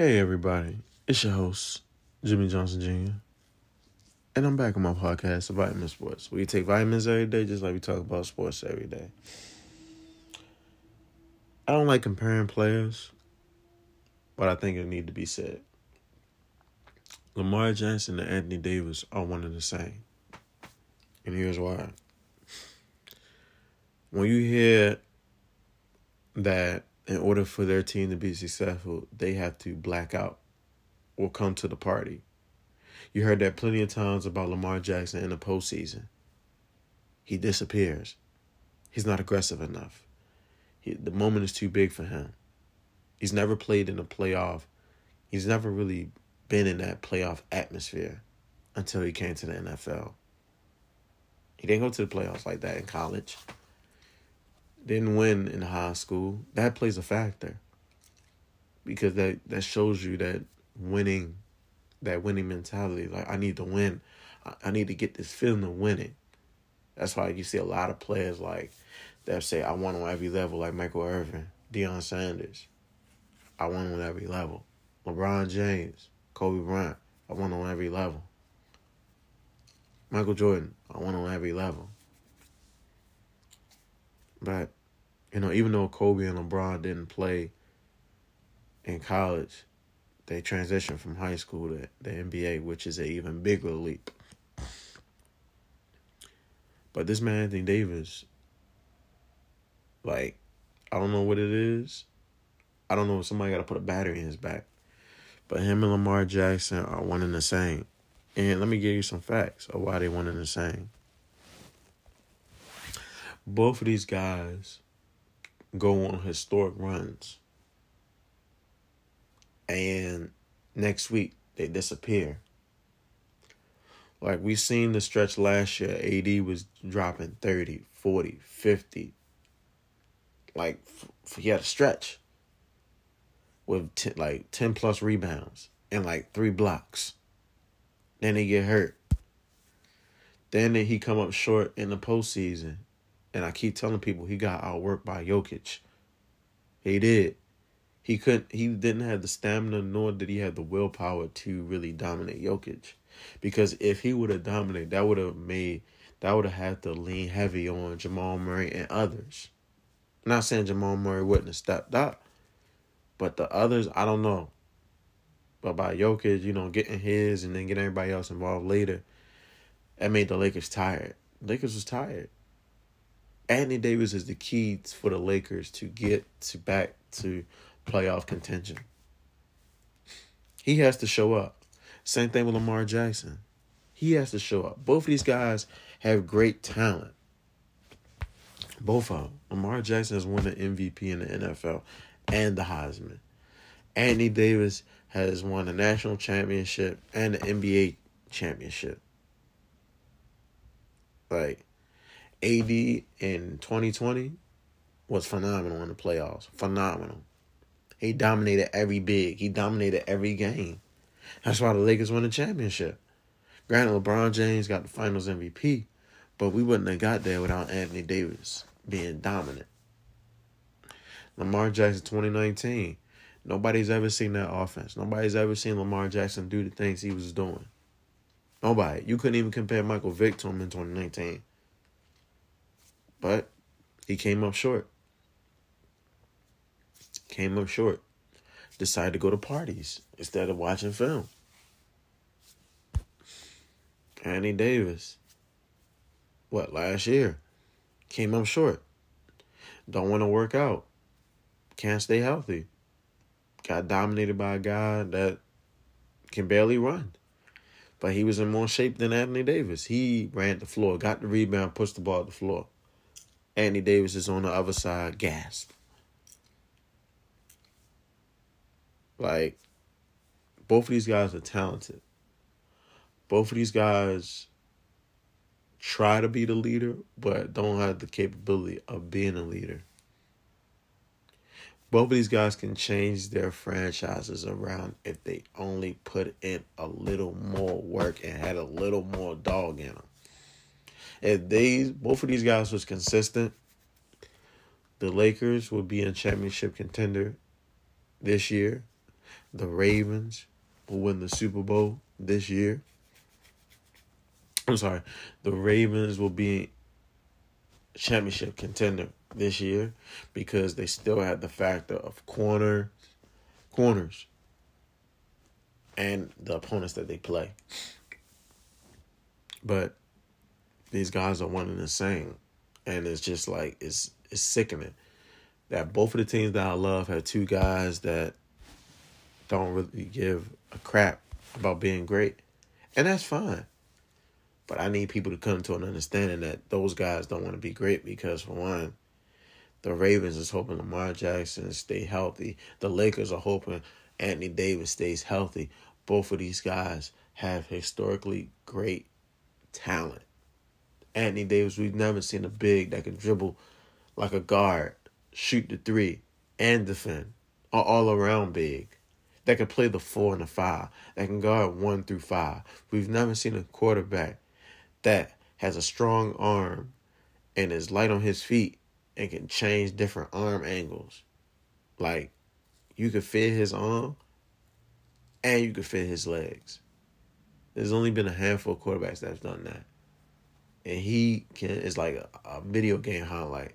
Hey everybody, it's your host, Jimmy Johnson Jr. And I'm back on my podcast, Vitamin Sports. We take vitamins every day just like we talk about sports every day. I don't like comparing players, but I think it need to be said. Lamar Jackson and Anthony Davis are one and the same. And here's why. When you hear that in order for their team to be successful, they have to black out or come to the party. You heard that plenty of times about Lamar Jackson in the postseason. He disappears. He's not aggressive enough. He, the moment is too big for him. He's never played in a playoff. He's never really been in that playoff atmosphere until he came to the NFL. He didn't go to the playoffs like that in college. Didn't win in high school. That plays a factor. Because that, that shows you that winning, that winning mentality. Like, I need to win. I, I need to get this feeling of winning. That's why you see a lot of players like that say, I want on every level, like Michael Irvin, Deion Sanders. I want on every level. LeBron James, Kobe Bryant, I want on every level. Michael Jordan, I want on every level. But, you know, even though Kobe and LeBron didn't play in college, they transitioned from high school to the NBA, which is an even bigger leap. But this man, Anthony Davis, like, I don't know what it is. I don't know if somebody got to put a battery in his back. But him and Lamar Jackson are one and the same. And let me give you some facts of why they one and the same. Both of these guys go on historic runs. And next week, they disappear. Like we seen the stretch last year, AD was dropping 30, 40, 50. Like he had a stretch with like 10 plus rebounds and like three blocks. Then he get hurt. Then he come up short in the postseason. And I keep telling people he got outworked by Jokic. He did. He couldn't he didn't have the stamina nor did he have the willpower to really dominate Jokic. Because if he would have dominated, that would have made that would have had to lean heavy on Jamal Murray and others. I'm not saying Jamal Murray wouldn't have stepped up, but the others, I don't know. But by Jokic, you know, getting his and then getting everybody else involved later, that made the Lakers tired. Lakers was tired. Anthony Davis is the key for the Lakers to get to back to playoff contention. He has to show up. Same thing with Lamar Jackson. He has to show up. Both of these guys have great talent. Both of them. Lamar Jackson has won the MVP in the NFL and the Heisman. Anthony Davis has won the national championship and the NBA championship. Like AD in 2020 was phenomenal in the playoffs. Phenomenal. He dominated every big. He dominated every game. That's why the Lakers won the championship. Granted, LeBron James got the Finals MVP, but we wouldn't have got there without Anthony Davis being dominant. Lamar Jackson 2019. Nobody's ever seen that offense. Nobody's ever seen Lamar Jackson do the things he was doing. Nobody. You couldn't even compare Michael Vick to him in 2019. But he came up short. Came up short. Decided to go to parties instead of watching film. Anthony Davis. What, last year? Came up short. Don't want to work out. Can't stay healthy. Got dominated by a guy that can barely run. But he was in more shape than Anthony Davis. He ran the floor, got the rebound, pushed the ball to the floor. Anthony Davis is on the other side, gasp. Like, both of these guys are talented. Both of these guys try to be the leader, but don't have the capability of being a leader. Both of these guys can change their franchises around if they only put in a little more work and had a little more dog in them. If these both of these guys was consistent, the Lakers would be a championship contender this year. the Ravens will win the Super Bowl this year. I'm sorry, the Ravens will be championship contender this year because they still have the factor of corner corners and the opponents that they play. But these guys are one and the same. And it's just like it's it's sickening that both of the teams that I love have two guys that don't really give a crap about being great. And that's fine. But I need people to come to an understanding that those guys don't want to be great because for one, the Ravens is hoping Lamar Jackson stay healthy. The Lakers are hoping Anthony Davis stays healthy. Both of these guys have historically great talent. Anthony Davis, we've never seen a big that can dribble like a guard, shoot the three, and defend. All around big. That can play the four and the five. That can guard one through five. We've never seen a quarterback that has a strong arm and is light on his feet and can change different arm angles. Like you could fit his arm and you could fit his legs. There's only been a handful of quarterbacks that's done that. And he can is like a, a video game highlight.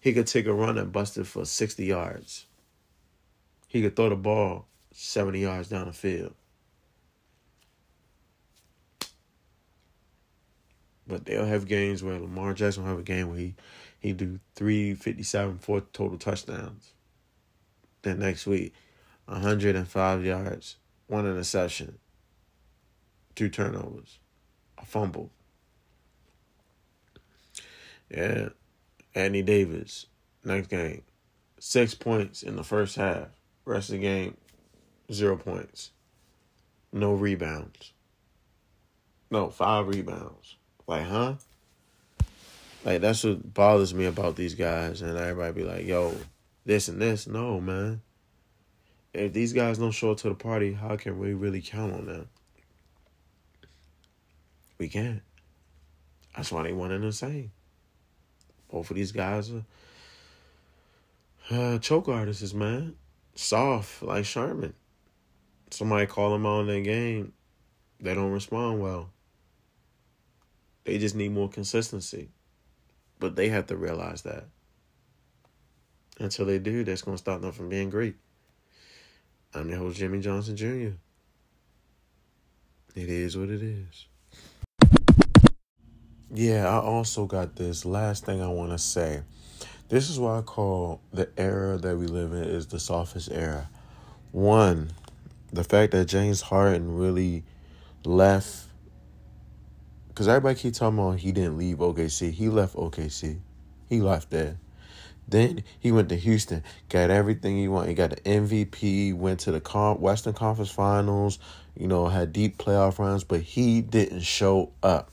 He could take a run and bust it for 60 yards. He could throw the ball 70 yards down the field. But they'll have games where Lamar Jackson will have a game where he he do 357, four total touchdowns. Then next week, 105 yards, one interception, two turnovers, a fumble. Yeah. Andy Davis, next game, six points in the first half. Rest of the game, zero points. No rebounds. No, five rebounds. Like, huh? Like that's what bothers me about these guys, and everybody be like, "Yo, this and this." No, man. If these guys don't show up to the party, how can we really count on them? We can't. That's why they one and the. Both of these guys are uh, choke artists, man. Soft like Charmin. Somebody call them on their game, they don't respond well. They just need more consistency. But they have to realize that. Until they do, that's going to stop them from being great. I'm your host, Jimmy Johnson Jr. It is what it is. Yeah, I also got this last thing I want to say. This is what I call the era that we live in is the softest era. One, the fact that James Harden really left because everybody keep talking about he didn't leave OKC. He left OKC. He left there. Then he went to Houston, got everything he wanted. He got the MVP, went to the Western Conference Finals, you know, had deep playoff runs, but he didn't show up.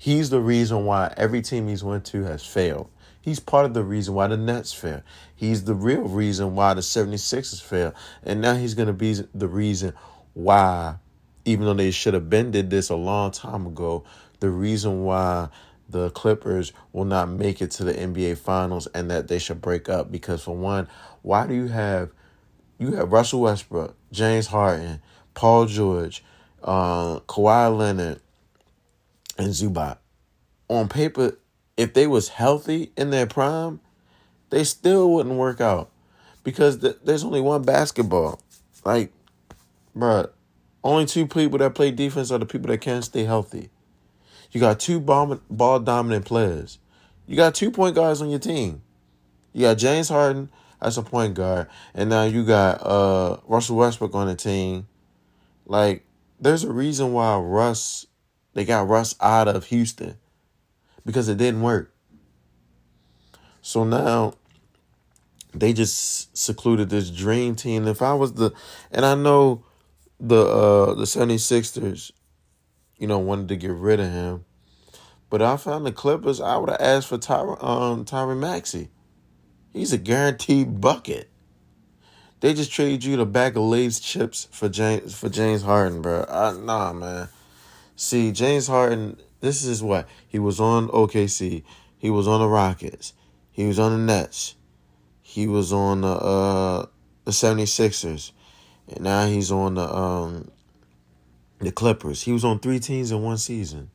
He's the reason why every team he's went to has failed. He's part of the reason why the Nets fail. He's the real reason why the 76ers fail. And now he's going to be the reason why even though they should have been did this a long time ago, the reason why the Clippers will not make it to the NBA Finals and that they should break up because for one, why do you have you have Russell Westbrook, James Harden, Paul George, uh, Kawhi Leonard, and Zubac. On paper, if they was healthy in their prime, they still wouldn't work out because th- there's only one basketball. Like, bruh, only two people that play defense are the people that can't stay healthy. You got two ball, ball dominant players. You got two point guards on your team. You got James Harden as a point guard, and now you got uh, Russell Westbrook on the team. Like, there's a reason why Russ they got Russ out of Houston because it didn't work. So now they just secluded this dream team. If I was the and I know the uh the 76ers, you know, wanted to get rid of him. But I found the Clippers, I would have asked for Tyron um Tyron Maxey. He's a guaranteed bucket. They just traded you the bag of Lay's chips for James for James Harden, bro. I, nah, man. See, James Harden, this is what he was on OKC. He was on the Rockets. He was on the Nets. He was on the uh the 76ers. and now he's on the um the Clippers. He was on three teams in one season.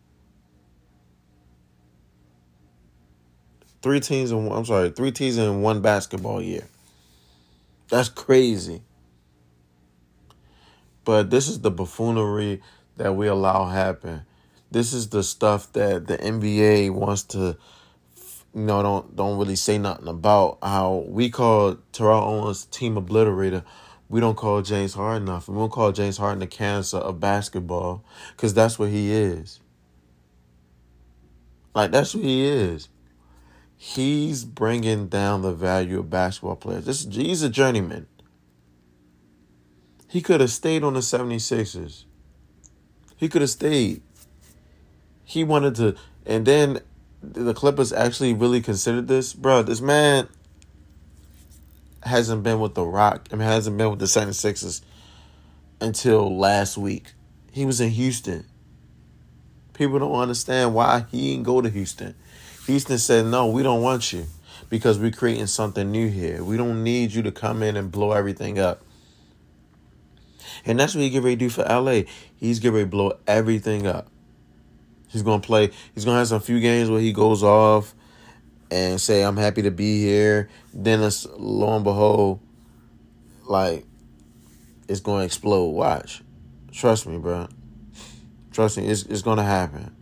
Three teams in I'm sorry, three teams in one basketball year. That's crazy. But this is the buffoonery that we allow happen. This is the stuff that the NBA wants to you know, don't don't really say nothing about how we call Terrell Owens team obliterator. We don't call James Harden nothing. We don't call James Harden the cancer of basketball because that's what he is. Like that's what he is. He's bringing down the value of basketball players. This he's a journeyman. He could have stayed on the 76ers. He could have stayed. He wanted to and then the Clippers actually really considered this, bro. This man hasn't been with the Rock. I mean, hasn't been with the 76ers until last week. He was in Houston. People don't understand why he didn't go to Houston. Houston said, "No, we don't want you because we're creating something new here. We don't need you to come in and blow everything up." And that's what he get ready to do for LA. He's getting ready to blow everything up. He's gonna play. He's gonna have some few games where he goes off and say, "I'm happy to be here." Then, it's, lo and behold, like it's gonna explode. Watch, trust me, bro. Trust me, it's it's gonna happen.